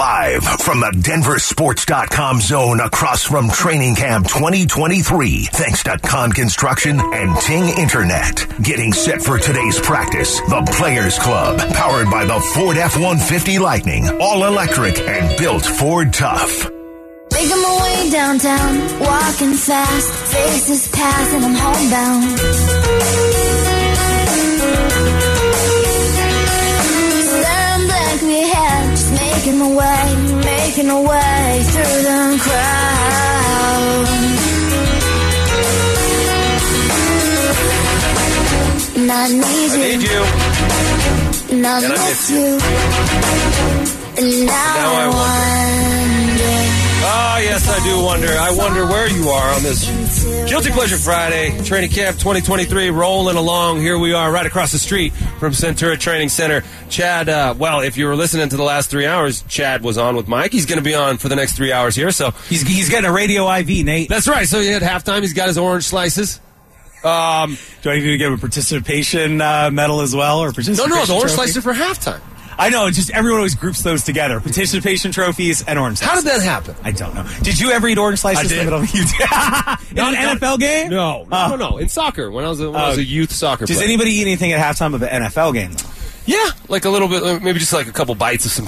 Live from the DenverSports.com zone across from Training Camp 2023. Thanks to Kahn Construction and Ting Internet. Getting set for today's practice. The Players Club, powered by the Ford F-150 Lightning. All electric and built Ford Tough. Making my way downtown, walking fast, faces pass and I'm homebound. Making my way, making my way through the crowd. And I need I you, need you. and I and I miss you, and now, Now I I wonder. Oh, yes, I do wonder. I wonder where you are on this Guilty Pleasure Friday, Training Camp 2023, rolling along. Here we are right across the street from Centura Training Center. Chad, uh, well, if you were listening to the last three hours, Chad was on with Mike. He's going to be on for the next three hours here, so. He's, he's getting a radio IV, Nate. That's right. So he had halftime. He's got his orange slices. Um, Do I need to give a participation uh, medal as well, or no, participation? no, the orange trophy? slices for halftime. I know. Just everyone always groups those together: participation trophies and orange. How did that happen? I don't know. Did you ever eat orange slices I in the did. middle of you did? in an NFL game? No, no, no, no. In soccer, when I was a, when I was Oh. a youth soccer Does player. anybody eat anything at halftime of an NFL game? Though? Yeah, like a little bit, uh, maybe just like a couple bites of some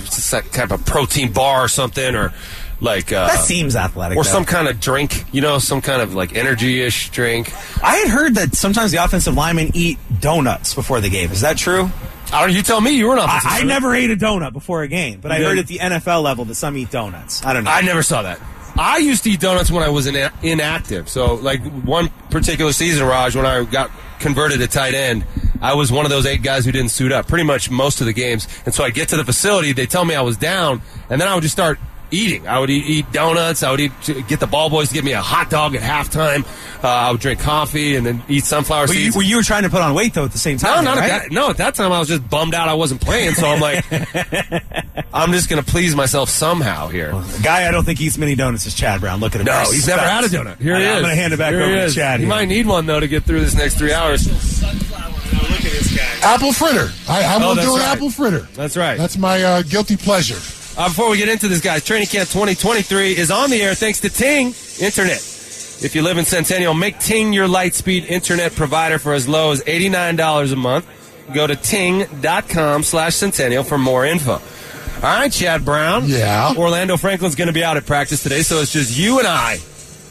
kind of a protein bar or something, or like uh, That seems athletic. or though. some kind of drink, you know, some kind of like energy-ish drink. I had heard that sometimes the offensive linemen eat donuts before the game. Is that true? I don't. You tell me. You were not. I, I never ate a donut before a game, but I You heard at the NFL level that some eat donuts. I don't know. I never saw that. I used to eat donuts when I was in, inactive. So, like one particular season, Raj, when I got converted to tight end, I was one of those eight guys who didn't suit up pretty much most of the games. And so I'd get to the facility, they tell me I was down, and then I would just start eating. I would eat, eat donuts. I would eat, get the ball boys to give me a hot dog at halftime. Uh, I would drink coffee and then eat sunflower Were you, were you trying to put on weight though at the same no, time? not right? at that. No, at that time I was just bummed out I wasn't playing. So I'm like, I'm just going to please myself somehow here. The guy I don't think eats many donuts is Chad Brown. Look at him. No, he's never had a donut. Here he I- is. I'm going to hand it back Here over to. Chad. He here. might need one though to get through this next three hours. Look at this guy. Apple fritter. I, I Oh, will do an right. apple fritter. That's right. That's my uh, guilty pleasure. Uh, before we get into this, guys, Training Camp 2023 is on the air thanks to Ting Internet. If you live in Centennial, make Ting your lightspeed internet provider for as low as $89 a month. Go to ting.com slash centennial for more info. All right, Chad Brown. Yeah. Orlando Franklin's going to be out at practice today, so it's just you and I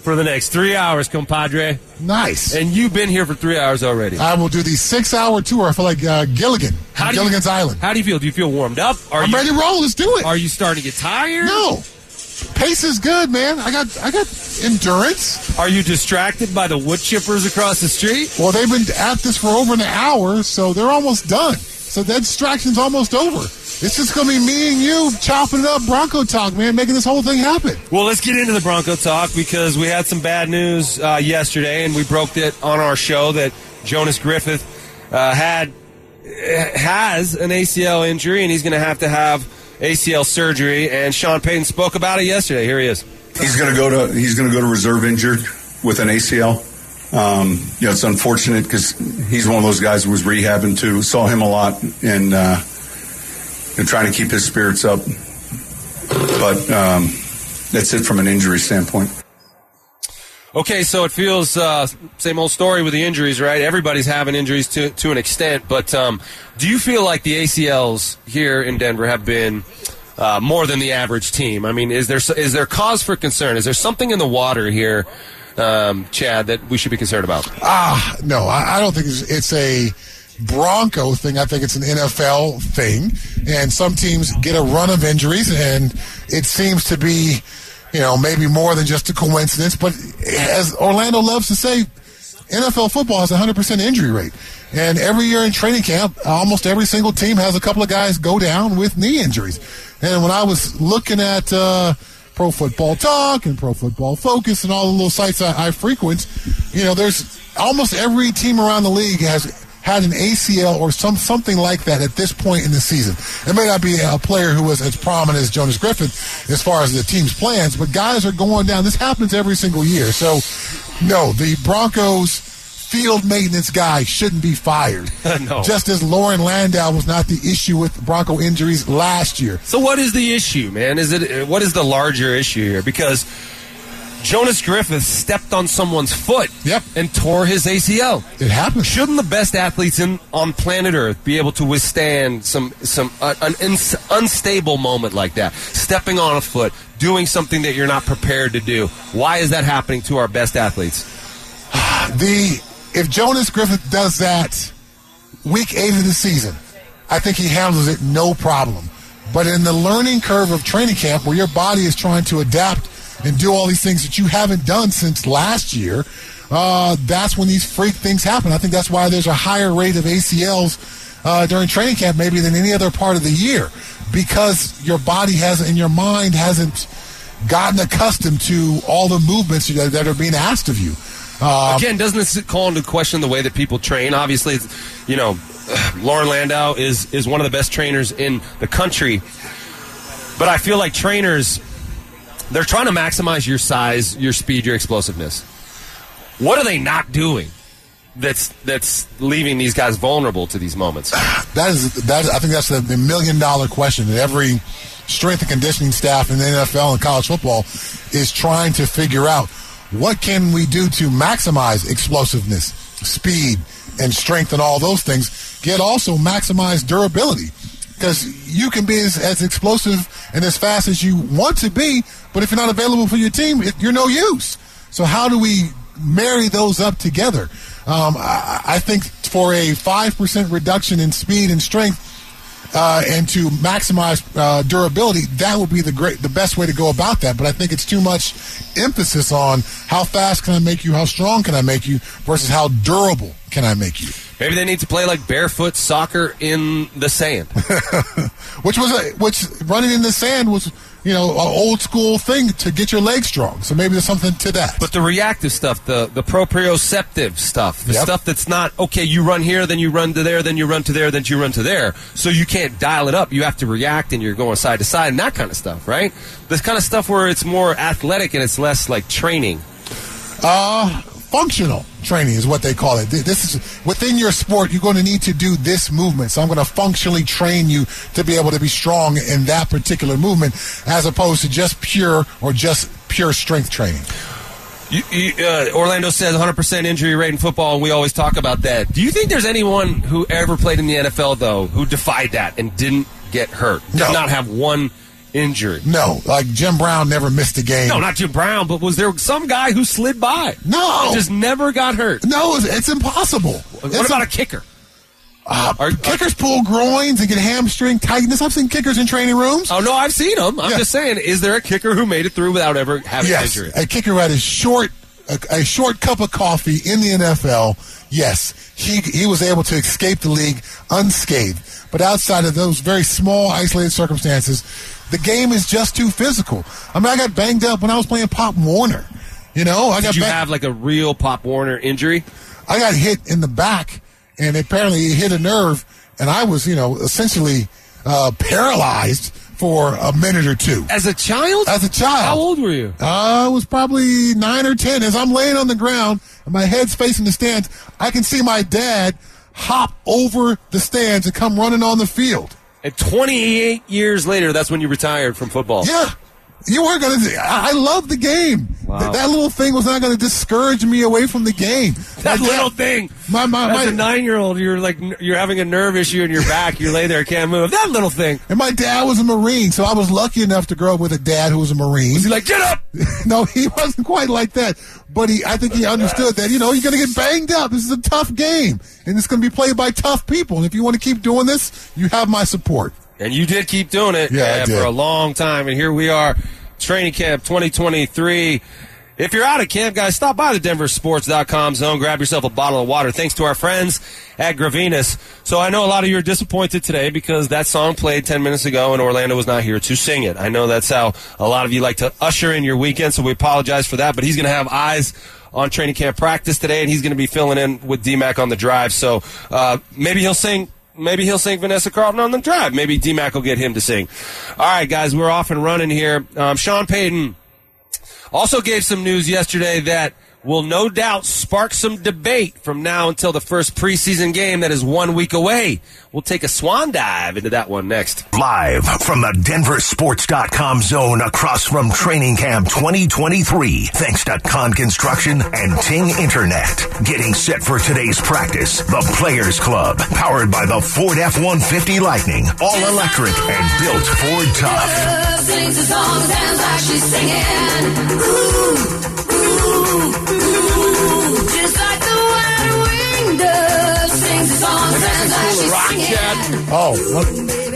for the next three hours, compadre. Nice. And you've been here for three hours already. I will do the six-hour tour. I feel like uh, Gilligan, How do you- Gilligan's Island. How do you feel? Do you feel warmed up? Are I'm you, ready to roll. Let's do it. Are you starting to get tired? no, pace is good, man. I got, I got endurance. Are you distracted by the wood chippers across the street? Well, they've been at this for over an hour, so they're almost done. So that distraction's almost over. It's just gonna be me and you chopping it up, Bronco talk, man, making this whole thing happen. Well, let's get into the Bronco talk because we had some bad news uh, yesterday, and we broke it on our show that Jonas Griffith uh, had has an ACL injury, and he's going to have to have ACL surgery. And Sean Payton spoke about it yesterday. Here he is. He's going to go to he's going to go to reserve injured with an ACL. Um, you know, it's unfortunate because he's one of those guys who was rehabbing too. Saw him a lot and uh, and trying to keep his spirits up. But um, that's it from an injury standpoint. Okay, so it feels uh, same old story with the injuries, right? Everybody's having injuries to to an extent, but um, do you feel like the ACLs here in Denver have been uh, more than the average team? I mean, is there is there cause for concern? Is there something in the water here, um, Chad, that we should be concerned about? Ah, no, I, I don't think it's, it's a Bronco thing. I think it's an NFL thing. And some teams get a run of injuries, and it seems to be, you know, maybe more than just a coincidence. But as Orlando loves to say, NFL football has a 100% injury rate. And every year in training camp, almost every single team has a couple of guys go down with knee injuries. And when I was looking at uh, Pro Football Talk and Pro Football Focus and all the little sites I, I frequent, you know, there's almost every team around the league has had an ACL or some something like that at this point in the season. It may not be a player who was as prominent as Jonas Griffith as far as the team's plans, but guys are going down. This happens every single year. So, no, the Broncos field maintenance guy shouldn't be fired. No. Just as Loren Landow was not the issue with Bronco injuries last year. So what is the issue, man? Is it what is the larger issue here? Because Jonas Griffith stepped on someone's foot Yep. and tore his ACL. It happens. Shouldn't the best athletes in on planet Earth be able to withstand some some uh, an ins- unstable moment like that? Stepping on a foot, doing something that you're not prepared to do. Why is that happening to our best athletes? The if Jonas Griffith does that week eight of the season, I think he handles it no problem. But in the learning curve of training camp, where your body is trying to adapt and do all these things that you haven't done since last year, uh, that's when these freak things happen. I think that's why there's a higher rate of ACLs uh, during training camp, maybe than any other part of the year, because your body hasn't and your mind hasn't gotten accustomed to all the movements that are being asked of you. Um, Again, doesn't this call into question the way that people train? Obviously, you know, Loren Landow is is one of the best trainers in the country, but I feel like trainers they're trying to maximize your size, your speed, your explosiveness. What are they not doing? That's that's leaving these guys vulnerable to these moments. That is that. I think that's the, the million dollar question that every strength and conditioning staff in the NFL and college football is trying to figure out. What can we do to maximize explosiveness, speed, and strength, and all those things? Yet also maximize durability, because you can be as, as explosive and as fast as you want to be, but if you're not available for your team, it, you're no use. So how do we marry those up together? Um, I, I think for a five percent reduction in speed and strength, uh, and to maximize uh, durability, that would be the great, the best way to go about that. But I think it's too much emphasis on how fast can I make you, how strong can I make you, versus how durable can I make you. Maybe they need to play like barefoot soccer in the sand. which was a, which running in the sand was you know an old school thing to get your legs strong. So maybe there's something to that. But the reactive stuff, the the proprioceptive stuff, the Yep. stuff that's not okay. You run here, then you run to there, then you run to there, then you run to there. So you can't dial it up. You have to react, and you're going side to side, and that kind of stuff, right? This kind of stuff where it's more athletic and it's less like training. Uh, functional training is what they call it. This is within your sport. You're going to need to do this movement. So I'm going to functionally train you to be able to be strong in that particular movement, as opposed to just pure or just pure strength training. You, you, uh, Orlando says 100% injury rate in football, and we always talk about that. Do you think there's anyone who ever played in the NFL though who defied that and didn't get hurt? Did No. not have one injury. No, like Jim Brown never missed a game. No, not Jim Brown, but was there some guy who slid by? No. just never got hurt. No, it's, it's impossible. What It's about a kicker? Uh, Are- kickers pull groins and get hamstring tightness. I've seen kickers in training rooms. Oh no, I've seen them. I'm Yeah. just saying, is there a kicker who made it through without ever having yes, injury? a kicker who had a short, a, a short cup of coffee in the NFL. Yes, he he was able to escape the league unscathed. But outside of those very small, isolated circumstances, the game is just too physical. I mean, I got banged up when I was playing Pop Warner. You know, I got Did you have like a real Pop Warner injury? I got hit in the back, and apparently it hit a nerve, and I was, you know, essentially uh, paralyzed for a minute or two. As a child? As a child. How old were you? I was probably nine or ten. As I'm laying on the ground and my head's facing the stands, I can see my dad hop over the stands and come running on the field. And 28 years later, that's when you retired from football. Yeah. You weren't going to. I love the game. Wow. Th- that little thing was not going to discourage me away from the game. That dad- little thing. My, my, As my, a nine-year-old, you're like you're having a nerve issue in your back. You lay there, can't move. That little thing. And my dad was a Marine, so I was lucky enough to grow up with a dad who was a Marine. He's like, get up. no, he wasn't quite like that. But he, I think he understood that, you know, you're going to get banged up. This is a tough game. And it's going to be played by tough people. And if you want to keep doing this, you have my support. And you did keep doing it Yeah, for a long time. And here we are, training camp 2023. If you're out of camp, guys, stop by the denversports.com zone, grab yourself a bottle of water. Thanks to our friends at Gravinus. So I know a lot of you are disappointed today because that song played 10 minutes ago and Orlando was not here to sing it. I know that's how a lot of you like to usher in your weekend, so we apologize for that. But he's going to have eyes on training camp practice today, and he's going to be filling in with DMAC on the drive. So uh, maybe he'll sing maybe he'll sing Vanessa Carlton on the drive. Maybe DMAC will get him to sing. All right, guys, we're off and running here. Um, Sean Payton also gave some news yesterday that will no doubt spark some debate from now until the first preseason game that is one week away. We'll take a swan dive into that one next. Live from the DenverSports.com zone across from Training Camp 2023. Thanks to Kahn Construction and Ting Internet. Getting set for today's practice. The Players Club. Powered by the Ford F-150 Lightning. All electric and built Ford tough. Sings a song, sounds like she's singing. Ooh, ooh, ooh. Wing sings a song, sounds like she's singing. Oh, what?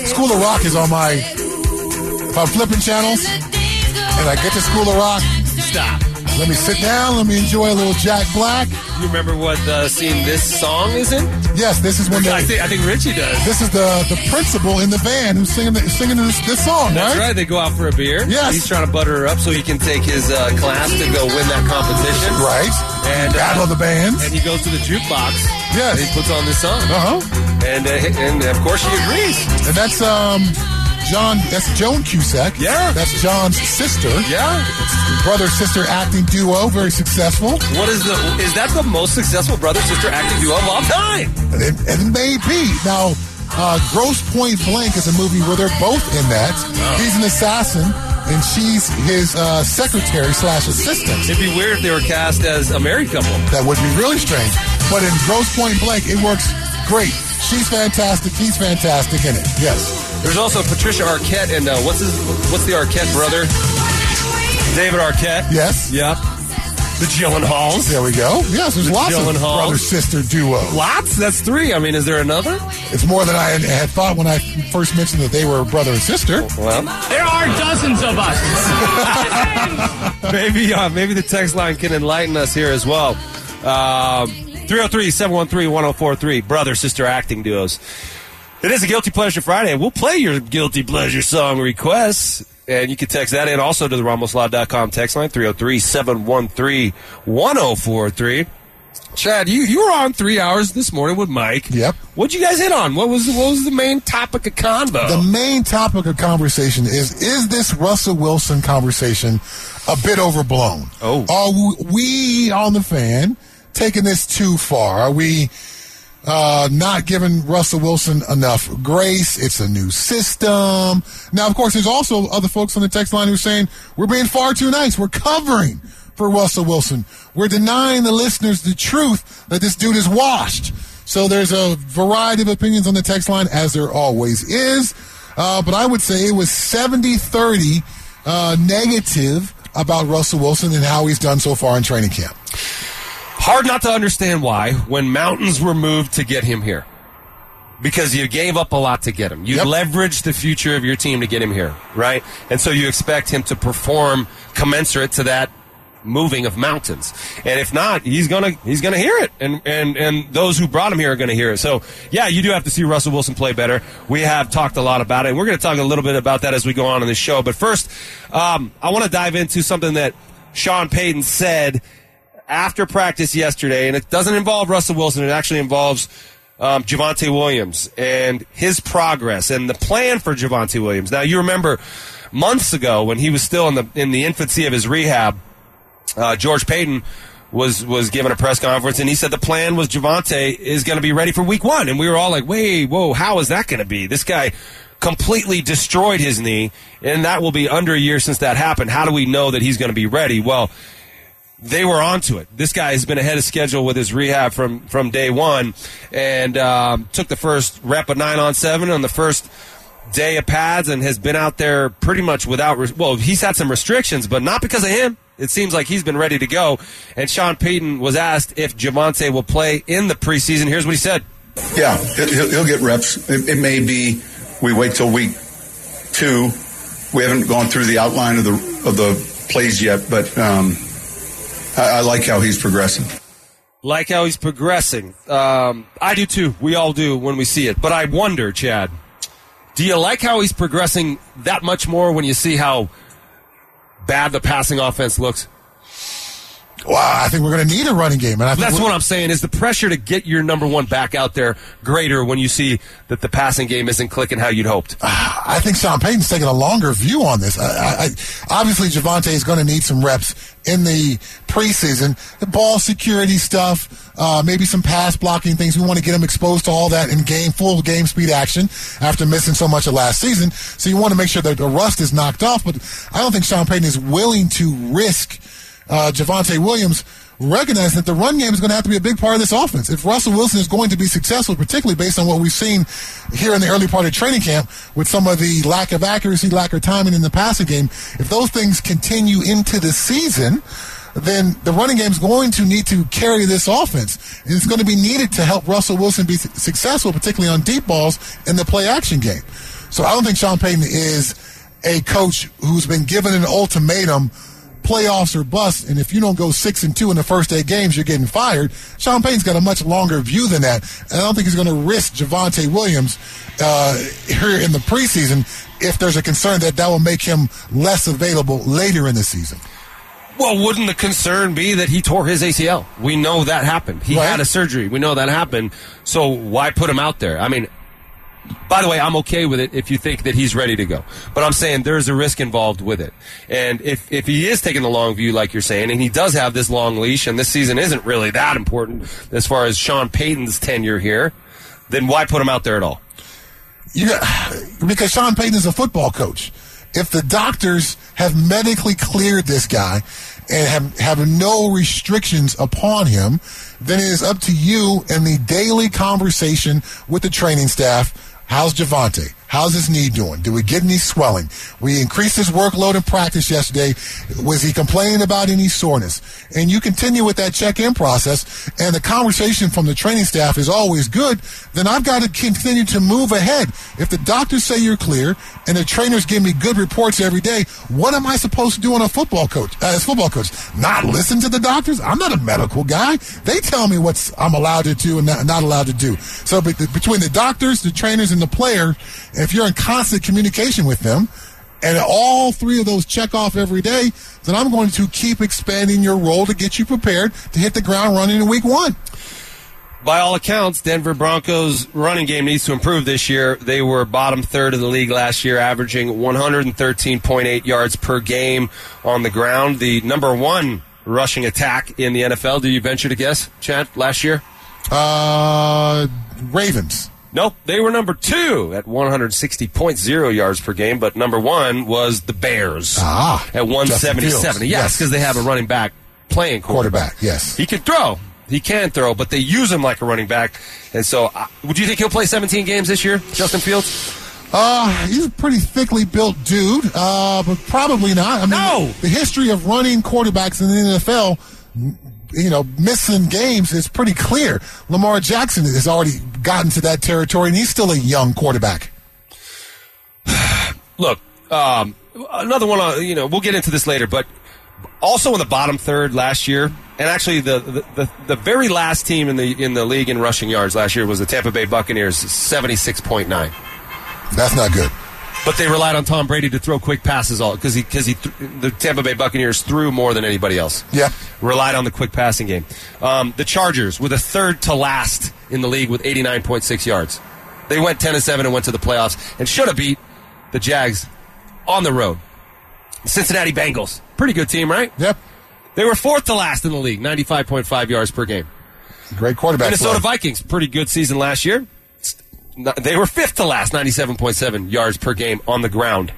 School of Rock is on my. If I'm flipping channels and I get to School of Rock, Stop. Let me sit down, let me enjoy a little Jack Black. You remember what uh, scene this song is in? Yes, this is when I think, I think Richie does. this is the the principal in the band who's singing the, singing this, this song, That's right. They go out for a beer. Yes. He's trying to butter her up so he can take his uh, class to go win that competition. Right. And uh, Battle of the Bands. And he goes to the jukebox. Yes. And he puts on this song. Uh huh. And uh, and of course she agrees. And that's um John. That's Joan Cusack. Yeah. That's John's sister. Yeah. Brother sister acting duo, very successful. What is the is that the most successful brother sister acting duo of all time? And it, it may be now. Uh, Grosse Pointe Blank is a movie where they're both in that. He's an assassin, and she's his uh, secretary slash assistant. It'd be weird if they were cast as a married couple. That would be really strange. But in Grosse Pointe Blank, it works great. She's fantastic. He's fantastic in it. Yes. There's also Patricia Arquette and uh, what's his what's the Arquette brother? David Arquette. Yes. Yep. The Gyllenhaals. There we go. Yes, there's The lots of Gyllenhaals. brother sister duo. Lots? That's three. I mean, is there another? It's more than I had- had thought when I first mentioned that they were brother and sister. Well, There are dozens of us. maybe uh, maybe the text line can enlighten us here as well. Um, 303-713-1043, brother sister acting duos. It is a guilty pleasure Friday. We'll play your guilty pleasure song requests. And you can text that in also to the RamosLaw.com text line 303-713-1043. Chad, you, you were on three hours this morning with Mike. Yep. What'd you guys hit on? What was what was the main topic of convo? The main topic of conversation is is this Russell Wilson conversation a bit overblown? Oh. Are we on the fan taking this too far? Are we uh, not giving Russell Wilson enough grace? It's a new system. Now, of course, there's also other folks on the text line who are saying we're being far too nice. We're covering for Russell Wilson. We're denying the listeners the truth that this dude is washed. So there's a variety of opinions on the text line, as there always is. Uh, but I would say it was 70 30 uh, negative about Russell Wilson and how he's done so far in training camp. Hard not to understand why when mountains were moved to get him here. Because you gave up a lot to get him. You Yep. leveraged the future of your team to get him here, right? And so you expect him to perform commensurate to that moving of mountains. And if not, he's gonna he's gonna hear it. And and and those who brought him here are gonna hear it. So yeah, you do have to see Russell Wilson play better. We have talked a lot about it. And we're gonna talk a little bit about that as we go on in this show. But first, um, I want to dive into something that Sean Payton said after practice yesterday, and it doesn't involve Russell Wilson. It actually involves um, Javonte Williams and his progress and the plan for Javonte Williams. Now, you remember months ago when he was still in the in the infancy of his rehab, uh, George Payton was was given a press conference and he said the plan was Javonte is going to be ready for Week One, and we were all like, "Wait, whoa, how is that going to be? This guy." Completely destroyed his knee, and that will be under a year since that happened. How do we know that he's going to be ready? Well, they were onto it. This guy has been ahead of schedule with his rehab from from day one, and um, took the first rep of nine on seven on the first day of pads, and has been out there pretty much without. Res- well, he's had some restrictions, but not because of him. It seems like he's been ready to go. And Sean Payton was asked if Javonte will play in the preseason. Here's what he said. Yeah, he'll, he'll- he'll get reps. It, it may be we wait till week two. We haven't gone through the outline of the of the plays yet, but um, I, I like how he's progressing. Like how he's progressing. Um, I do too. We all do when we see it. But I wonder, Chad, do you like how he's progressing that much more when you see how bad the passing offense looks? Well, I think we're going to need a running game, and I think That's what I'm saying. Is the pressure to get your number one back out there greater when you see that the passing game isn't clicking how you'd hoped? I think Sean Payton's taking a longer view on this. I, I, I, obviously, Javonte is going to need some reps in the preseason. The ball security stuff, uh, maybe some pass blocking things. We want to get him exposed to all that in game, full game speed action after missing so much of last season. So you want to make sure that the rust is knocked off. But I don't think Sean Payton is willing to risk uh, Javonte Williams recognizing that the run game is going to have to be a big part of this offense. If Russell Wilson is going to be successful, particularly based on what we've seen here in the early part of training camp with some of the lack of accuracy, lack of timing in the passing game, if those things continue into the season, then the running game is going to need to carry this offense. And it's going to be needed to help Russell Wilson be successful, particularly on deep balls in the play action game. So I don't think Sean Payton is a coach who's been given an ultimatum playoffs or bust, and if you don't go six and two in the first eight games, you're getting fired. Sean Payton's got a much longer view than that, and I don't think he's going to risk Javonte Williams uh, here in the preseason if there's a concern that that will make him less available later in the season. Well, wouldn't the concern be that he tore his ACL? We know that happened. He Right. had a surgery. We know that happened. So why put him out there? I mean, by the way, I'm okay with it if you think that he's ready to go. But I'm saying there's a risk involved with it. And if, if he is taking the long view, like you're saying, and he does have this long leash, and this season isn't really that important as far as Sean Payton's tenure here, then why put him out there at all? Got, because Sean Payton is a football coach. If the doctors have medically cleared this guy and have, have no restrictions upon him, then it is up to you and the daily conversation with the training staff. How's Javonte? How's his knee doing? Did we get any swelling? We increased his workload in practice yesterday. Was he complaining about any soreness? And you continue with that check-in process, and the conversation from the training staff is always good. Then I've got to continue to move ahead. If the doctors say you're clear, and the trainers give me good reports every day, what am I supposed to do on a football coach? Uh, as football coach, not listen to the doctors? I'm not a medical guy. They tell me what's I'm allowed to do and not, not allowed to do. So between the doctors, the trainers, and the player, if you're in constant communication with them, and all three of those check off every day, then I'm going to keep expanding your role to get you prepared to hit the ground running in week one. By all accounts, Denver Broncos running game needs to improve this year. They were bottom third of the league last year, averaging 113.8 yards per game on the ground. The number one rushing attack in the NFL. Do you venture to guess, Chad, last year? Uh, Ravens. Nope, they were number two at 160.0 yards per game, but number one was the Bears Ah, at Justin 177. Fields. Yes, Yes. because they have a running back playing Quarterback, yes. He can throw. He can throw, but they use him like a running back. And so, uh, would you think he'll play 17 games this year, Justin Fields? Uh, he's a pretty thickly built dude, uh, but probably not. I mean, No. the history of running quarterbacks in the NFL, you know, missing games is pretty clear. Lamar Jackson has already gotten to that territory, and he's still a young quarterback. Look, um, another one. Uh, you know, we'll get into this later, but also in the bottom third last year, and actually the, the the the very last team in the in the league in rushing yards last year was the Tampa Bay Buccaneers, 76.9. That's not good. But they relied on Tom Brady to throw quick passes all because he because he th- the Tampa Bay Buccaneers threw more than anybody else. Yeah. relied on the quick passing game. Um, the Chargers were the third to last in the league with 89.6 yards. They went 10 to 7 and went to the playoffs and should have beat the Jags on the road. Cincinnati Bengals, pretty good team, right? Yep. They were fourth to last in the league, 95.5 yards per game. Great quarterback. Minnesota play. Vikings, pretty good season last year. They were fifth to last, 97.7 yards per game on the ground.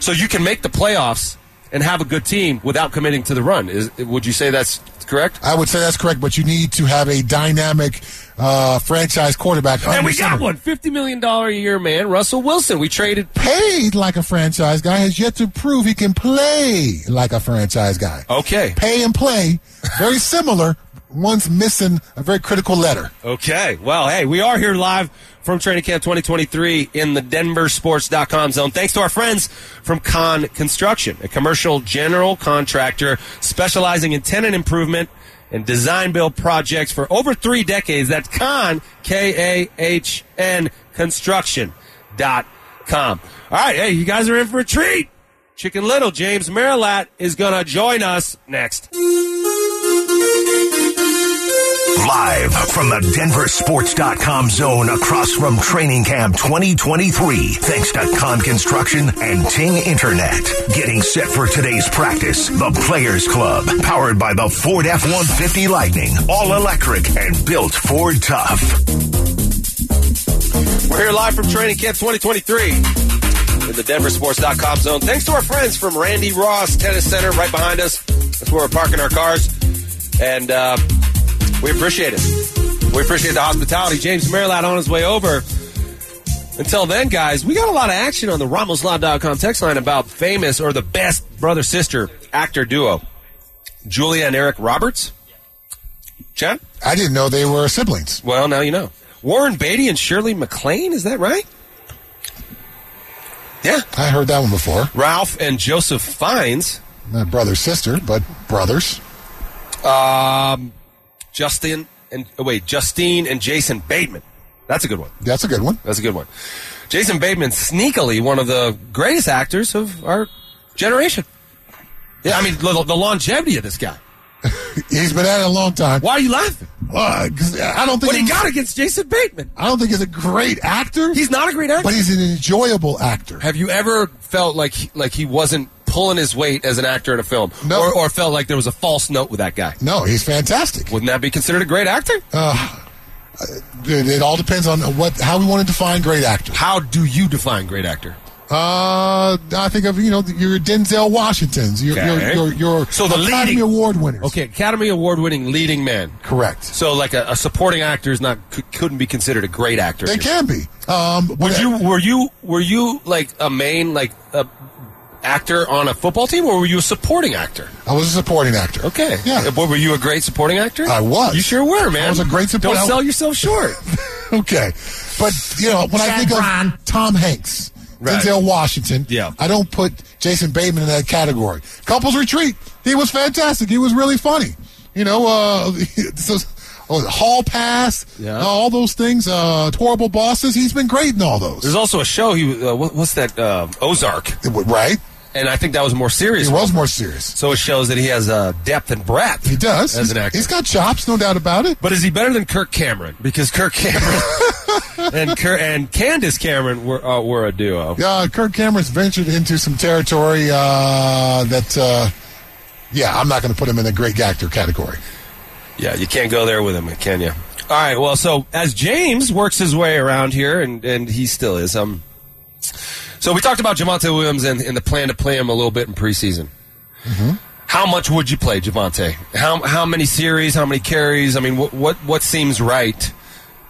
So you can make the playoffs and have a good team without committing to the run. Is, would you say that's correct? I would say that's correct, but you need to have a dynamic uh, franchise quarterback. And we got center. one, $50 million a year man, Russell Wilson. We traded. Paid like a franchise guy has yet to prove he can play like a franchise guy. Okay. Pay and play, very similar. One's missing a very critical letter. Okay. Well, hey, we are here live from Training Camp 2023 in the DenverSports.com zone. Thanks to our friends from Kahn Construction, a commercial general contractor specializing in tenant improvement and design build projects for over three decades. That's Kahn, K A H N, construction.com. All right. Hey, you guys are in for a treat. Chicken Little, James Marilat, is going to join us next. Live from the DenverSports.com zone across from Training Camp 2023, thanks to Kahn Construction and Ting Internet. Getting set for today's practice, the Players Club, powered by the Ford F-150 Lightning, all electric and built Ford tough. We're here live from Training Camp 2023 in the DenverSports.com zone. Thanks to our friends from Randy Ross Tennis Center right behind us. That's where we're parking our cars. And uh, we appreciate it. We appreciate the hospitality. James Merlot on his way over. Until then, guys, we got a lot of action on the RamosLaw.com text line about famous or the best brother sister actor duo. Julia and Eric Roberts. Chad? I didn't know they were siblings. Well, now you know. Warren Beatty and Shirley MacLaine, is that right? Yeah. I heard that one before. Ralph and Joseph Fiennes. Not brother sister, but brothers. Um, Justin and oh, wait, Justine and Jason Bateman. That's a good one. That's a good one. That's a good one. Jason Bateman, sneakily one of the greatest actors of our generation. Yeah, I mean the, the longevity of this guy. He's been at it a long time. Why are you laughing? Uh, I don't think What he's- got against Jason Bateman? I don't think he's a great actor. He's not a great actor. but he's an enjoyable actor. Have you ever felt like like he wasn't pulling his weight as an actor in a film, No. or, or felt like there was a false note with that guy? No, he's fantastic. Wouldn't that be considered a great actor? It, it all depends on what how we want to define great actor. How do you define great actor? Uh, I think of you know your Denzel Washingtons, your Okay. your, your, your So the Academy leading- Award winners. Okay, Academy Award winning leading man. correct. So like a, a supporting actor is not c- couldn't be considered a great actor. They can be. Um, Would you were you were you like a main like a actor on a football team, or were you a supporting actor? I was a supporting actor. Okay, Yeah. Uh, Were you a great supporting actor? I was. You sure were, man. I was a great support- Don't sell yourself short. okay, but you know when I think Brown. of Tom Hanks, Right. Denzel Washington, Yeah. I don't put Jason Bateman in that category. Couples Retreat, he was fantastic. He was really funny. You know, uh, so, oh, Hall Pass, Yeah. uh, all those things. Uh, horrible bosses. He's been great in all those. There's also a show. He uh, what, what's that? Uh, Ozark, right? And I think that was more serious. He was more serious. So it shows that he has uh, depth and breadth. He does as an actor. He's got chops, no doubt about it. But is he better than Kirk Cameron? Because Kirk Cameron and Kirk, and Candace Cameron were uh, were a duo. Uh, Kirk Cameron's ventured into some territory uh, that, uh, yeah, I'm not going to put him in the great actor category. Yeah, you can't go there with him, can you? All right. Well, so as James works his way around here, and and he still is. Um. So we talked about Javonte Williams and, and the plan to play him a little bit in preseason. Mm-hmm. How much would you play Javonte? How how many series? How many carries? I mean, what what what seems right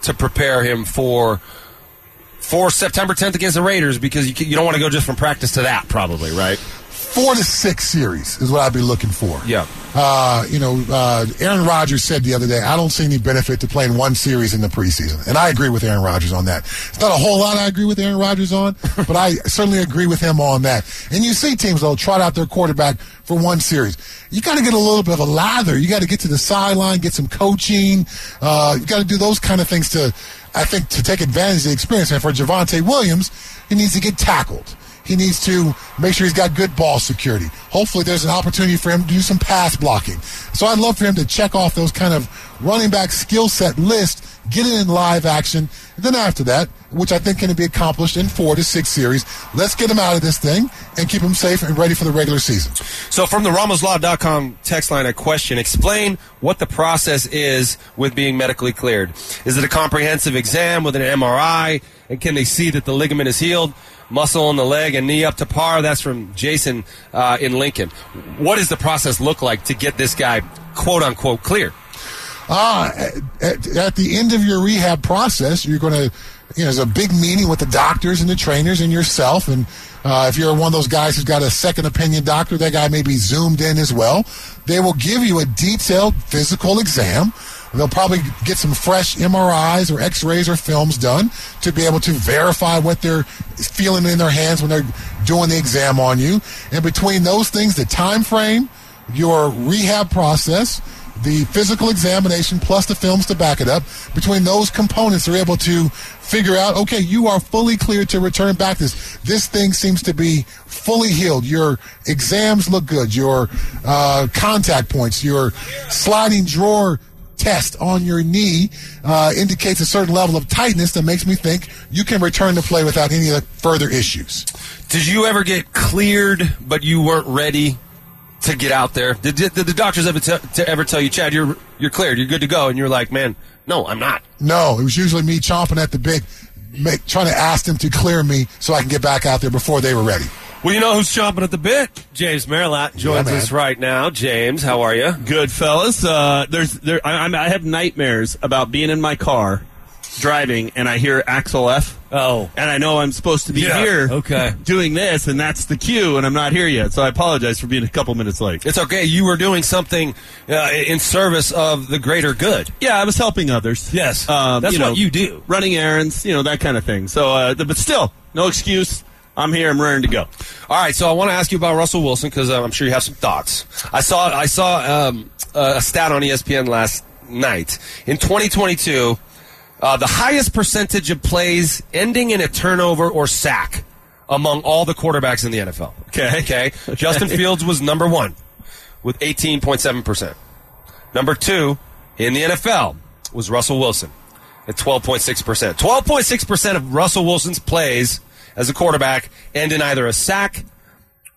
to prepare him for for September 10th against the Raiders? Because you you don't want to go just from practice to that, probably, right? Four to six series is what I'd be looking for. Yeah. Uh, you know, uh, Aaron Rodgers said the other day, I don't see any benefit to playing one series in the preseason. And I agree with Aaron Rodgers on that. It's not a whole lot I agree with Aaron Rodgers on, but I certainly agree with him on that. And you see teams, though, trot out their quarterback for one series. You got to get a little bit of a lather. You got to get to the sideline, get some coaching. Uh, you got to do those kind of things to, I think, to take advantage of the experience. And for Javonte Williams, he needs to get tackled. He needs to make sure he's got good ball security. Hopefully, there's an opportunity for him to do some pass blocking. So I'd love for him to check off those kind of running back skill set list, get it in live action. And then after that, which I think can be accomplished in four to six series, let's get him out of this thing and keep him safe and ready for the regular season. So from the RamosLaw.com text line, a question. Explain what the process is with being medically cleared. Is it a comprehensive exam with an MRI? And can they see that the ligament is healed? Muscle in the leg and knee up to par? That's from Jason uh, in Lincoln. What does the process look like to get this guy, quote unquote, clear? Ah, at, at, the end of your rehab process, you're going to, you know, there's a big meeting with the doctors and the trainers and yourself. And uh, if you're one of those guys who's got a second opinion doctor, that guy may be zoomed in as well. They will give you a detailed physical exam. They'll probably get some fresh MRIs or X-rays or films done to be able to verify what they're feeling in their hands when they're doing the exam on you. And between those things, the time frame, your rehab process, the physical examination plus the films to back it up. Between those components, they're able to figure out, okay, you are fully cleared to return back this. This thing seems to be fully healed. Your exams look good. Your uh, contact points, your sliding drawer test on your knee uh, indicates a certain level of tightness that makes me think you can return to play without any further issues. Did you ever get cleared, but you weren't ready to get out there? Did, did, did the doctors ever, to ever tell you, Chad, you're you're cleared, you're good to go, and you're like, man, no, I'm not. No, it was usually me chomping at the bit, make, trying to ask them to clear me so I can get back out there before they were ready. Well, you know who's chomping at the bit? James Merlat joins man. us right now. James, how are you? Good fellas. Uh, there's there. I, I'm- I have nightmares about being in my car, driving, and I hear Axel F. Oh. and I know I'm supposed to be Yeah, here, okay. doing this, and that's the cue, and I'm not here yet. So I apologize for being a couple minutes late. It's okay. You were doing something uh, in service of the greater good. Yeah, I was helping others. Yes. um, That's you know, what you do. running errands, you know that kind of thing. So, uh, but still, no excuse. I'm here. I'm raring to go. All right, so I want to ask you about Russell Wilson because uh, I'm sure you have some thoughts. I saw I saw um, a stat on ESPN last night in 2022. Uh, the highest percentage of plays ending in a turnover or sack among all the quarterbacks in the NFL. Okay. Okay. Justin Fields was number one with 18.7%. Number two in the NFL was Russell Wilson at 12.6%. 12.6% of Russell Wilson's plays as a quarterback end in either a sack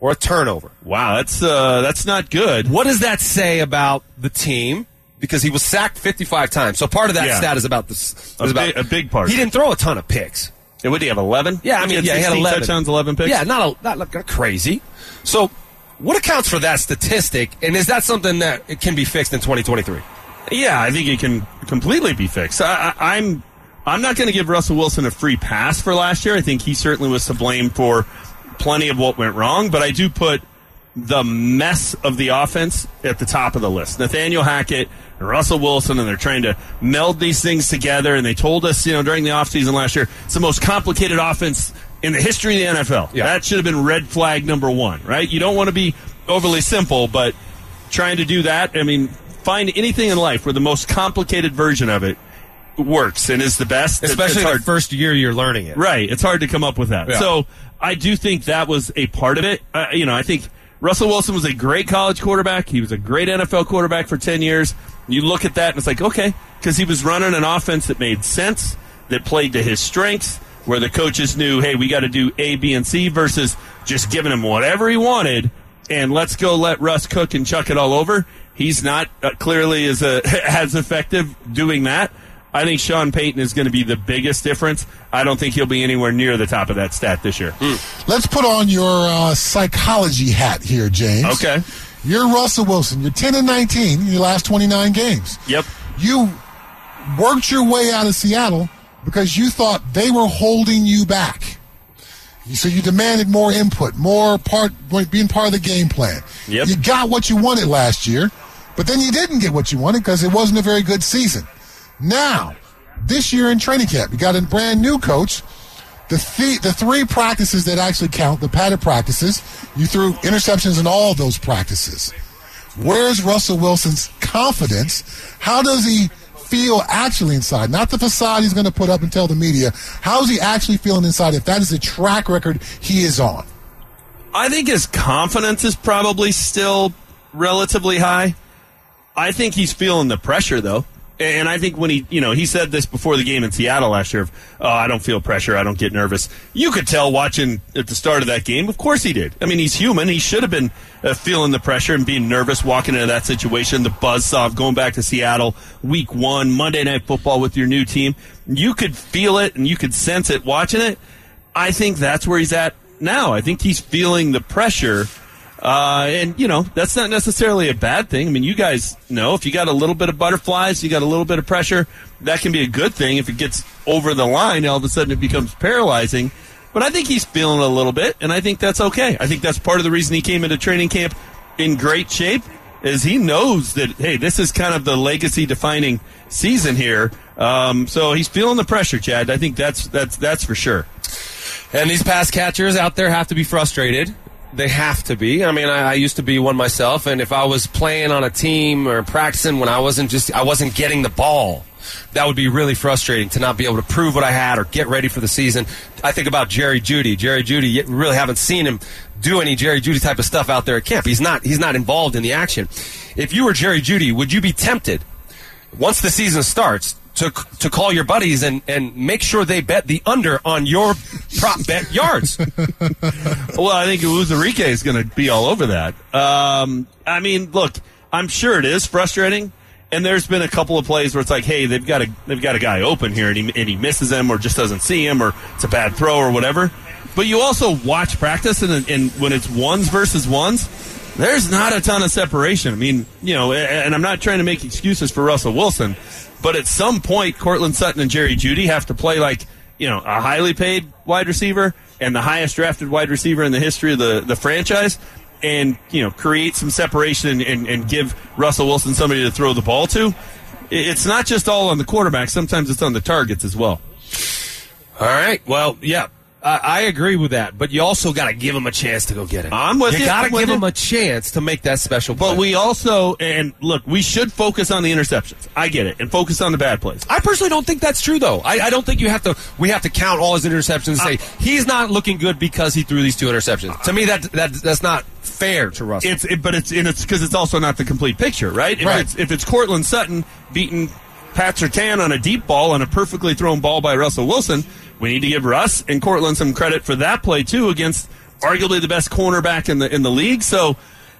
or a turnover. Wow, that's uh, that's not good. What does that say about the team? Because he was sacked 55 times. So part of that Yeah. stat is about this. A about, big- a big part. He didn't throw a ton of picks. And What do you have? Eleven? Yeah, I mean, yeah, he had 11 touchdowns, eleven picks. Yeah, not a, not like crazy. So, what accounts for that statistic? And is that something that it can be fixed in 2023? Yeah, I think it can completely be fixed. I, I, I'm I'm not going to give Russell Wilson a free pass for last year. I think he certainly was to blame for plenty of what went wrong, but I do put the mess of the offense at the top of the list. Nathaniel Hackett and Russell Wilson, and they're trying to meld these things together. And they told us, you know, during the offseason last year, it's the most complicated offense in the history of the NFL. Yeah. That should have been red flag number one, right? You don't want to be overly simple, but trying to do that, I mean, find anything in life where the most complicated version of it works and is the best. Especially the first year you're learning it. Right. It's hard to come up with that. Yeah. So I do think that was a part of it. Uh, you know, I think Russell Wilson was a great college quarterback. He was a great NFL quarterback for 10 years. You look at that and it's like, okay, because he was running an offense that made sense, that played to his strengths, where the coaches knew, hey, we got to do A, B, and C versus just giving him whatever he wanted and let's go let Russ cook and chuck it all over. He's not uh, clearly as, uh as effective doing that. I think Sean Payton is going to be the biggest difference. I don't think he'll be anywhere near the top of that stat this year. Let's put on your uh, psychology hat here, James. Okay. You're Russell Wilson. You're 10 and 19 in your last 29 games. Yep. You worked your way out of Seattle because you thought they were holding you back. So you demanded more input, more part, being part of the game plan. Yep. You got what you wanted last year, but then you didn't get what you wanted because it wasn't a very good season. Now, this year in training camp, you got a brand new coach. The, th- the three practices that actually count, the padded practices, you threw interceptions in all those practices. Where's Russell Wilson's confidence? How does he feel actually inside? Not the facade he's going to put up and tell the media. How's he actually feeling inside if that is the track record he is on? I think his confidence is probably still relatively high. I think he's feeling the pressure though. And I think when he, you know, he said this before the game in Seattle last year oh, I don't feel pressure. I don't get nervous. You could tell watching at the start of that game. Of course he did. I mean, he's human. He should have been uh, feeling the pressure and being nervous walking into that situation. The buzzsaw of going back to Seattle week one, Monday night football with your new team. You could feel it and you could sense it watching it. I think that's where he's at now. I think he's feeling the pressure. Uh, and, you know, that's not necessarily a bad thing. I mean, you guys know if you got a little bit of butterflies, you got a little bit of pressure, that can be a good thing. If it gets over the line, all of a sudden it becomes paralyzing. But I think he's feeling a little bit, and I think that's okay. I think that's part of the reason he came into training camp in great shape is he knows that, hey, this is kind of the legacy defining season here. Um, so he's feeling the pressure, Chad. I think that's, that's, that's for sure. And these pass catchers out there have to be frustrated. They have to be. I mean, I, I used to be one myself, and if I was playing on a team or practicing when I wasn't just I wasn't getting the ball, that would be really frustrating to not be able to prove what I had or get ready for the season. I think about Jerry Jeudy. Jerry Jeudy, you really haven't seen him do any Jerry Jeudy type of stuff out there at camp. He's not he's not involved in the action. If you were Jerry Jeudy, would you be tempted once the season starts, to to call your buddies and and make sure they bet the under on your prop bet yards. Well, I think Uzarike is going to be all over that. Um, I mean, look, I'm sure it is frustrating, and there's been a couple of plays where it's like, hey, they've got a they've got a guy open here, and he and he misses him, or just doesn't see him, or it's a bad throw, or whatever. But you also watch practice, and, and when it's ones versus ones, there's not a ton of separation. I mean, you know, and I'm not trying to make excuses for Russell Wilson, but at some point, Courtland Sutton and Jerry Jeudy have to play like you know a highly paid wide receiver and the highest drafted wide receiver in the history of the the franchise, and you know create some separation and, and, and give Russell Wilson somebody to throw the ball to. It's not just all on the quarterback. Sometimes it's on the targets as well. All right. Well, yeah. I I agree with that, but you also got to give him a chance to go get it. I'm with you. you. got to give him a chance to make that special. Play. But we also and look, we should focus on the interceptions. I get it, and focus on the bad plays. I personally don't think that's true, though. I, I don't think you have to. We have to count all his interceptions and say uh, he's not looking good because he threw these two interceptions. To me, that that that's not fair to Russell. It's it, but it's and it's because it's also not the complete picture, right? If Right. it's if it's Courtland Sutton beating Pat Surtain on a deep ball on a perfectly thrown ball by Russell Wilson, we need to give Russ and Courtland some credit for that play too against arguably the best cornerback in the in the league. So,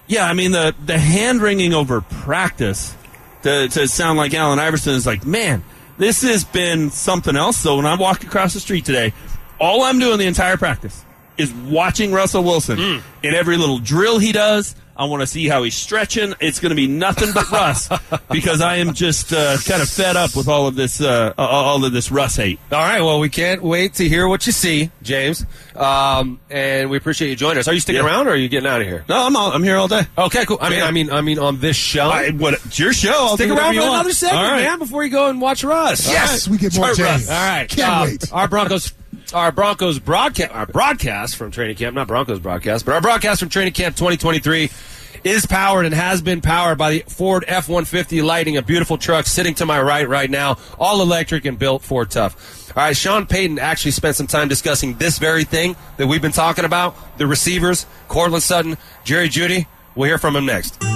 yeah, I mean the the hand wringing over practice to to sound like Allen Iverson is like, man, this has been something else. So when I walk across the street today, all I'm doing the entire practice is watching Russell Wilson hmm. in every little drill he does. I want to see how he's stretching. It's going to be nothing but Russ because I am just uh, kind of fed up with all of this, uh, all of this Russ hate. all right. Well, we can't wait to hear what you see, James. Um, and we appreciate you joining us. Are you sticking Yeah. around, or are you getting out of here? No, I'm all, I'm here all day. Okay, cool. I mean, I mean, I mean, on this show. I, what, it's your show. I'll Stick around for another segment, All right. man, before you go and watch Russ. Yes, we get more Chart James. Russ. All right. Can't uh, wait. Our Broncos, our Broncos broadcast, our broadcast from training camp, not Broncos broadcast, but our broadcast from training camp 2023 is powered and has been powered by the Ford F-150 Lightning, a beautiful truck sitting to my right right now, all electric and built for tough. All right, Sean Payton actually spent some time discussing this very thing that we've been talking about, the receivers, Courtland Sutton, Jerry Jeudy. We'll hear from him next.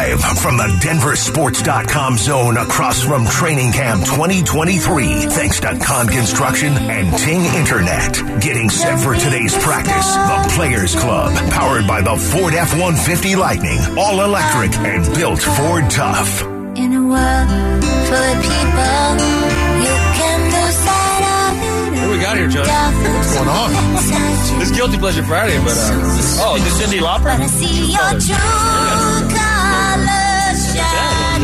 Live from the DenverSports.com zone across from Training Camp 2023. Thanks to Kahn Construction and Ting Internet. Getting set for today's practice. The Players Club. Powered by the Ford F-150 Lightning. All electric and built Ford tough. In a world full of people, you can lose sight of it. What do we got here, John? What's going on? It's Guilty Pleasure Friday, but uh, oh, is this Cyndi Lauper?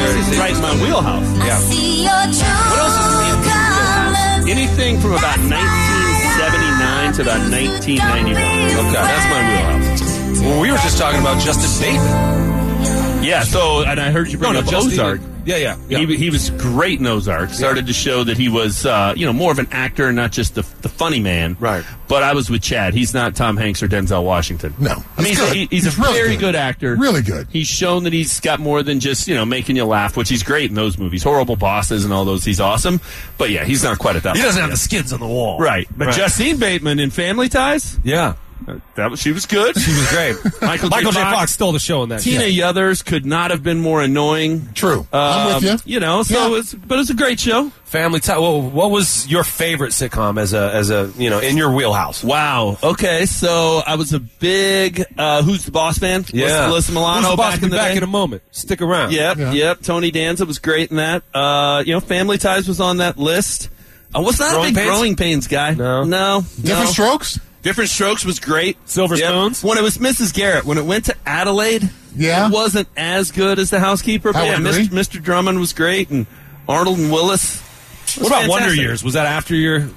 Shining. Right in my wheelhouse. Yeah. see your true What else is in colors. Anything from about 1979 to about 1991. Okay, that's my wheelhouse. Well, we were just talking about Justin Bateman. Yeah, so, and I heard you bring No, no, up Justin- Ozark. Yeah, yeah. yeah. He, he was great in Ozark. Started to show that he was, uh, you know, more of an actor and not just the, the funny man. Right. But I was with Chad. He's not Tom Hanks or Denzel Washington. No, I mean, he's he's, he- he's He's a really very good. good. actor. Really good. He's shown that he's got more than just, you know, making you laugh, which he's great in those movies. Horrible Bosses and all those. He's awesome. But yeah, he's not quite at that he doesn't have level the skids on the wall. Right. But Right. Justine Bateman in Family Ties, Yeah, that was, she was good. She was great. Michael, Michael J. Fox Fox stole the show in that. Tina Yeah. Yothers could not have been more annoying. True. I'm with Um, you. You know, so Yeah. it's but it's a great show. Family Tie. What, what was your favorite sitcom as a as a you know in your wheelhouse? Wow. Okay, so I was a big uh, Who's the Boss fan. Yeah, Melissa Milano Who's the boss? back in the back day. in a moment. Stick around. Yep, Yeah. yep. Tony Danza was great in that. Uh, you know, Family Ties was on that list. I was not Growing a big Pains? Growing Pains guy. No? no, Different no. strokes? Different Strokes was great. Silver Yep. Spoons? When it was Mrs. Garrett, when it went to Adelaide, Yeah. it wasn't as good as The Housekeeper. But I yeah, Mr. agree. Mr. Drummond was great, and Arnold and Willis. What about Wonder. Years? Was that after your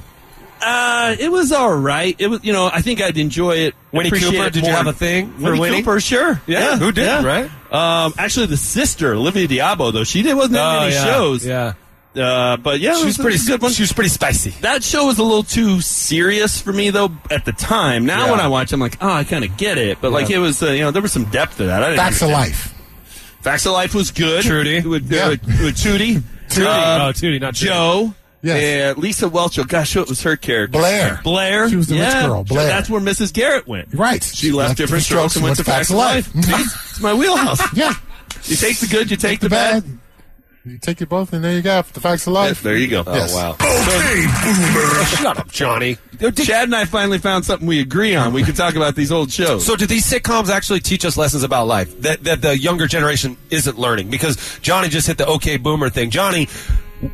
Uh, it was all right. It was, you know, I think I'd enjoy it. Winnie appreciate Cooper? it Did you have a thing for Winnie Winnie? Cooper? Sure. Yeah, who didn't, right? Um, actually, the sister Olivia Diabo, though she did wasn't in Oh, many yeah. shows. Yeah, Uh, but yeah, it she was a pretty good one. She was pretty spicy. That show was a little too serious for me though at the time. Now Yeah. when I watch, I'm like, oh, I kind of get it. But like it was, uh, you know, there was some depth to that. I didn't Facts of life. Facts of Life was good. Trudy. with, Yeah. with, with Tootie. Tootie. Um, oh, Tootie, not Tootie. Joe. Yes. And Lisa Welch, oh gosh, what was her character? Blair. Blair. She was the rich yeah. girl, So Blair. that's where Mrs. Garrett went. Right. She left different strokes and went to facts of life. See? It's my wheelhouse. Yeah. You take the good, you take, the, The bad. bad. You take it both, and there you go. The facts of life. There you go. Yes. Oh, wow. Okay, Boomer. Shut up, Johnny. Chad and I finally found something we agree on. We can talk about these old shows. So, do these sitcoms actually teach us lessons about life that that the younger generation isn't learning? Because Johnny just hit the OK Boomer thing. Johnny,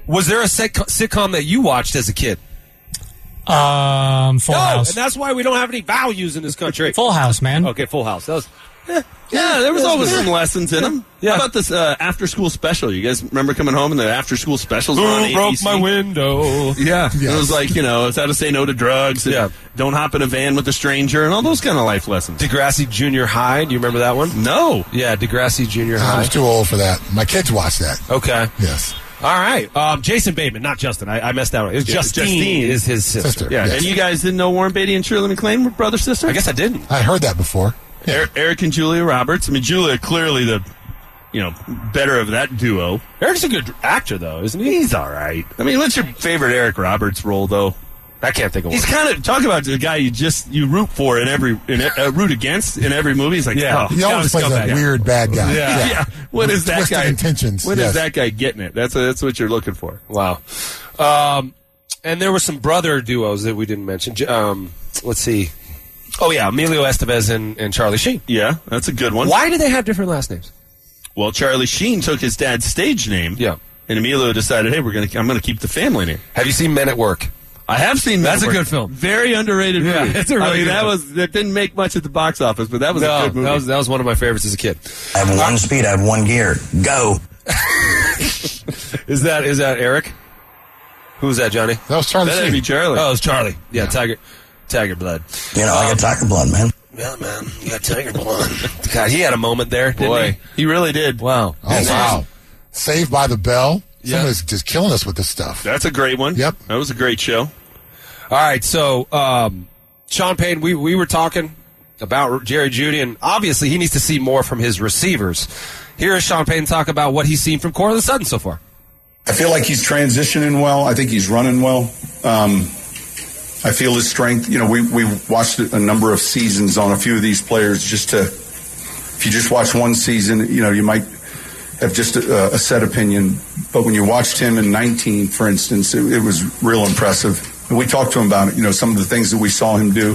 was there a sitcom, sitcom that you watched as a kid? Um, Full no, House. and that's why we don't have any values in this country. Full House, man. Okay, Full House. That was yeah, there was always some lessons in them. Yeah. How about this uh, after school special? You guys remember coming home and the after school specials were on Who broke ABC? my window? Yeah, it was like you know, it's how to say no to drugs. and Yeah. don't hop in a van with a stranger, and all those kind of life lessons. Degrassi Junior High. Do you remember that one? No, Yeah, Degrassi Junior High. I High. was too old for that. My kids watch that. Okay. Yes. All right. Um, Jason Bateman, not Justin. I, I messed that up. It's Yeah, Justine, Justine. is his sister. Sister. yeah, Yes. and you guys didn't know Warren Beatty and Shirley MacLaine were brother sister? I guess I didn't. I heard that before. Er- Eric and Julia Roberts. I mean, Julia clearly the you know better of that duo. Eric's a good actor, though, isn't he? He's all right. I mean, what's your favorite Eric Roberts role though? I can't think of one. He's kind of talk about the guy you just you root for in every in, uh, root against in every movie. He's like, Yeah. oh, He always plays a scumbag. weird bad guy. Yeah. yeah. What With is that twisted guy? intentions, When is yes. that guy getting it? That's that's what you're looking for. Wow. Um, and there were some brother duos that we didn't mention. Um, let's see. Oh yeah, Emilio Estevez and, and Charlie Sheen. Yeah, that's a good one. Why do they have different last names? Well, Charlie Sheen took his dad's stage name. Yeah. And Emilio decided, hey, we're gonna I'm gonna keep the family name. Have you seen Men at Work? I have seen That's a work. good film. Very underrated Yeah, movie. it's a really I mean, good that film. was that didn't make much at the box office, but that was a No, good movie. that was that was one of my favorites as a kid. I have one speed, I have one gear. Go. Is that is that Eric? Who's that, Johnny? That was Charlie That'd be Charlie. Oh, it's Charlie. Yeah, Tiger, Tiger Blood. You know, I got tiger blood, man. Yeah, man, you got Tiger Blood. God, he had a moment there, didn't Boy, he? he really did. Wow. Oh, wow. Saved by the Bell. Yeah. Somebody's just killing us with this stuff. That's a great one. Yep. That was a great show. All right, so um, Sean Payton, we we were talking about Jerry Jeudy, and obviously he needs to see more from his receivers. Here is Sean Payton talk about what he's seen from Courtland Sutton so far. I feel like he's transitioning well. I think he's running well. Um, I feel his strength. You know, we we watched a number of seasons on a few of these players. Just to, if you just watch one season, you know, you might have just a, a set opinion. But when you watched him in 19, for instance, it, it was real impressive. And we talked to him about it. You know, some of the things that we saw him do.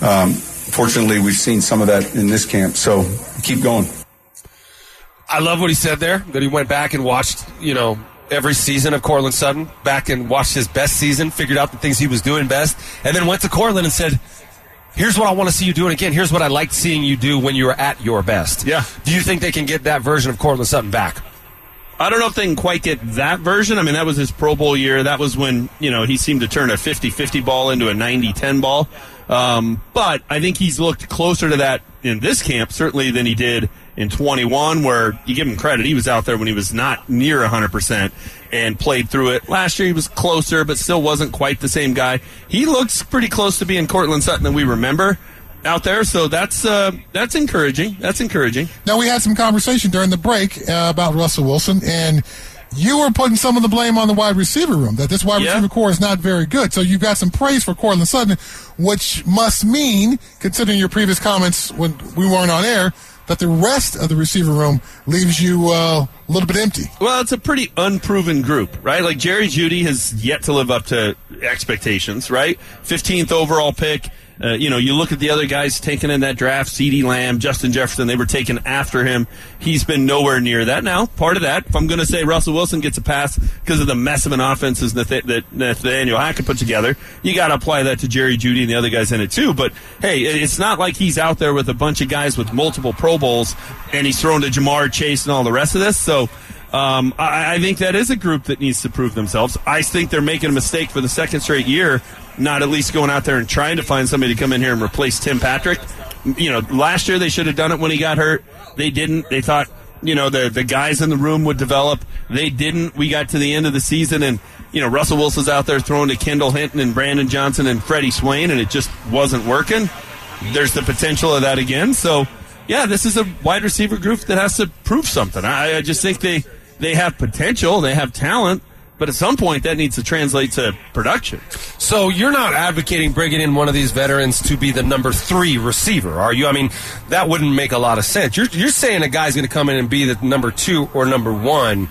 Um, fortunately, we've seen some of that in this camp. So keep going. I love what he said there. That he went back and watched, you know, every season of Courtland Sutton, back and watched his best season, figured out the things he was doing best, and then went to Courtland and said, "Here's what I want to see you doing again. Here's what I liked seeing you do when you were at your best." Yeah. Do you think they can get that version of Courtland Sutton back? I don't know if they can quite get that version. I mean, that was his Pro Bowl year. That was when, you know, he seemed to turn a 50 50 ball into a 90 10 ball. Um, but I think he's looked closer to that in this camp, certainly, than he did in 21, where you give him credit. He was out there when he was not near 100% and played through it. Last year, he was closer, but still wasn't quite the same guy. He looks pretty close to being Courtland Sutton that we remember out there. So that's, uh, that's encouraging. That's encouraging. Now, we had some conversation during the break uh, about Russell Wilson, and you were putting some of the blame on the wide receiver room, that this wide Yeah. receiver core is not very good. So you've got some praise for Courtland Sutton, which must mean, considering your previous comments when we weren't on air, that the rest of the receiver room leaves you uh, a little bit empty. Well, it's a pretty unproven group, right? Like Jerry Jeudy has yet to live up to expectations, right? 15th overall pick. Uh, you know, you look at the other guys taken in that draft, CeeDee Lamb, Justin Jefferson, they were taken after him. He's been nowhere near that. Now, part of that, if I'm going to say Russell Wilson gets a pass because of the mess of an offense that Nathaniel Hackett put together, you got to apply that to Jerry Jeudy and the other guys in it too. But hey, it's not like he's out there with a bunch of guys with multiple Pro Bowls and he's thrown to Ja'Marr Chase and all the rest of this. So, um, I, I think that is a group that needs to prove themselves. I think they're making a mistake for the second straight year, not at least going out there and trying to find somebody to come in here and replace Tim Patrick. You know, last year they should have done it when he got hurt. They didn't. They thought, you know, the the guys in the room would develop. They didn't. We got to the end of the season and. You know, Russell Wilson's out there throwing to Kendall Hinton and Brandon Johnson and Freddie Swain, and it just wasn't working. There's the potential of that again. So, yeah, this is a wide receiver group that has to prove something. I, I just think they they have potential, they have talent. But at some point, that needs to translate to production. So you're not advocating bringing in one of these veterans to be the number three receiver, are you? I mean, that wouldn't make a lot of sense. You're you're saying a guy's going to come in and be the number two or number one,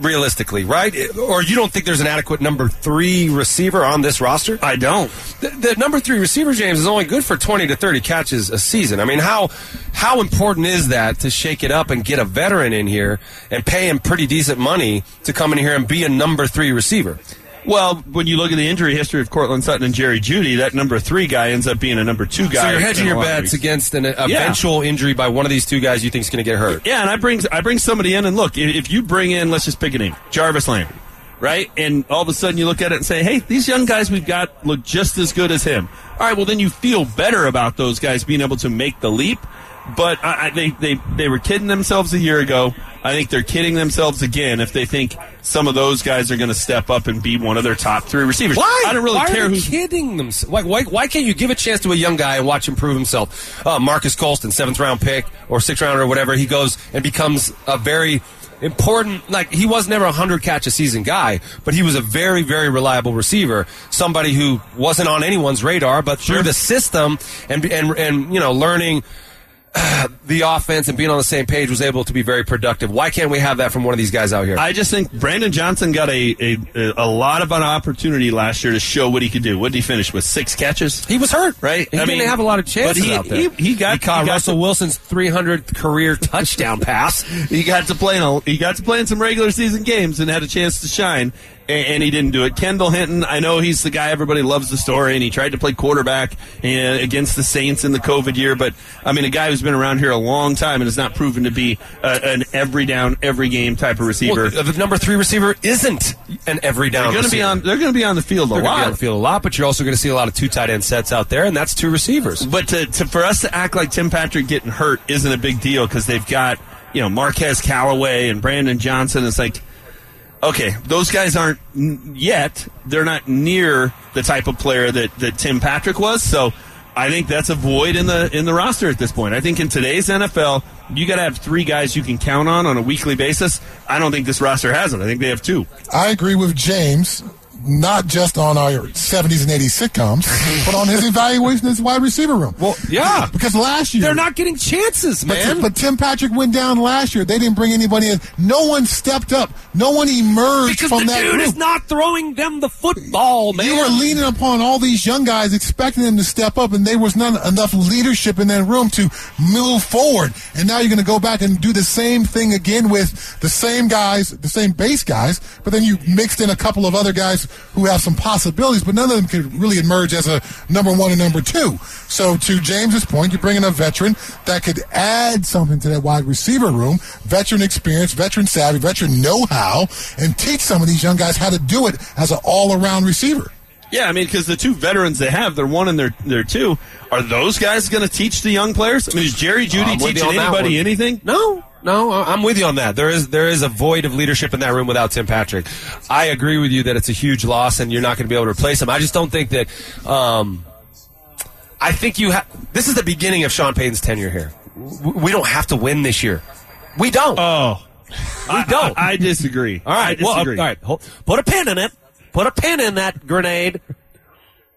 realistically, right? Or you don't think there's an adequate number three receiver on this roster? I don't. The, the number three receiver, James, is only good for twenty to thirty catches a season. I mean, how how important is that to shake it up and get a veteran in here and pay him pretty decent money to come in here and be a number three receiver? Well, when you look at the injury history of Courtland Sutton and Jerry Jeudy, that number three guy ends up being a number two guy. So you're hedging your bets against an eventual injury by one of these two guys you think is going to get hurt. Yeah, and I bring I bring somebody in, and look, if if you bring in, let's just pick a name, Jarvis Landry, right? And all of a sudden you look at it and say, hey, these young guys we've got look just as good as him. All right, well then you feel better about those guys being able to make the leap. But I, I, they, they they were kidding themselves a year ago. I think they're kidding themselves again if they think some of those guys are going to step up and be one of their top three receivers. Why? I don't really why care who's kidding themselves. Like, why, why can't you give a chance to a young guy and watch him prove himself? Uh, Marques Colston, seventh round pick or sixth round or whatever, he goes and becomes a very important. Like he was never a hundred catch a season guy, but he was a very very reliable receiver. Somebody who wasn't on anyone's radar, but through the system and and and you know learning. The offense and being on the same page was able to be very productive. Why can't we have that from one of these guys out here? I just think Brandon Johnson got a, a a lot of an opportunity last year to show what he could do. What did he finish with? Six catches. He was hurt, right? He didn't have a lot of chances but he, out there. He, he got He caught got Russell to- Wilson's 300th career touchdown pass. He got to play in a, he got to play in some regular season games and had a chance to shine, and, he didn't do it. Kendall Hinton, I know he's the guy everybody loves the story, and he tried to play quarterback uh, against the Saints in the COVID year, but I mean, a guy who's been around here a long time and has not proven to be uh, an every down, every game type of receiver. Well, the number three receiver isn't an every down. they're going to be receiver. on. They're going to be on the field a They're going to be on lot. the field a lot, but you're also going to see a lot of two tight end sets out there, and that's two receivers. But to, to for us to act like Tim Patrick getting hurt isn't a big deal because they've got you know Marquez Callaway and Brandon Johnson. It's like okay, those guys aren't yet. They're not near the type of player that that Tim Patrick was. So. I think that's a void in the in the roster at this point. I think in today's NFL, you got to have three guys you can count on on a weekly basis. I don't think this roster has it. I think they have two. I agree with James, not just on our 70s and 80s sitcoms, but on his evaluation as wide receiver room. Well, yeah. Because last year. They're not getting chances, But, man. but Tim Patrick went down last year. They didn't bring anybody in. No one stepped up. No one emerged because from the that dude group. is not throwing them the football, man. You were leaning upon all these young guys, expecting them to step up, and there was not enough leadership in that room to move forward. And now you're going to go back and do the same thing again with the same guys, the same base guys, but then you mixed in a couple of other guys who have some possibilities, but none of them could really emerge as a number one and number two. So to James's point, you're bringing a veteran that could add something to that wide receiver room, veteran experience, veteran savvy, veteran know-how, and teach some of these young guys how to do it as an all-around receiver. Yeah, I mean, because the two veterans they have, they're one and they're they're two. Are those guys going to teach the young players? I mean, is Jerry Jeudy I'm with you teaching anybody anything? No, no, I- I'm with you on that. There is there is a void of leadership in that room without Tim Patrick. I agree with you that it's a huge loss, and you're not going to be able to replace him. I just don't think that. Um, I think you have. This is the beginning of Sean Payton's tenure here. We don't have to win this year. We don't. Oh, we don't. I, I disagree. All right. I Well, disagree. all right. Hold, put a pin in it. Put a pin in that grenade.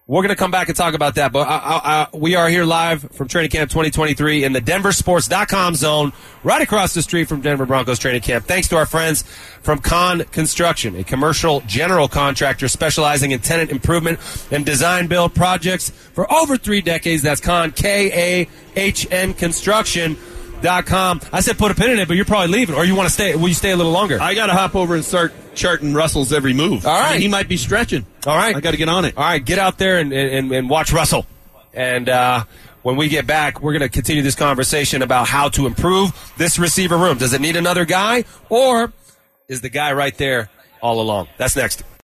We're going to come back and talk about that. But I, I, I, we are here live from Training Camp 2023 in the DenverSports.com zone, right across the street from Denver Broncos Training Camp. Thanks to our friends from Kahn Construction, a commercial general contractor specializing in tenant improvement and design build projects for over three decades. That's Kahn, K A H N Construction. Dot com. I said put a pin in it, but you're probably leaving, or you want to stay? Will you stay a little longer? I got to hop over and start charting Russell's every move. All right, I mean, he might be stretching. All right. I got to get on it. All right, get out there and, and, and watch Russell. And uh, when we get back, we're going to continue this conversation about how to improve this receiver room. Does it need another guy, or is the guy right there all along? That's next.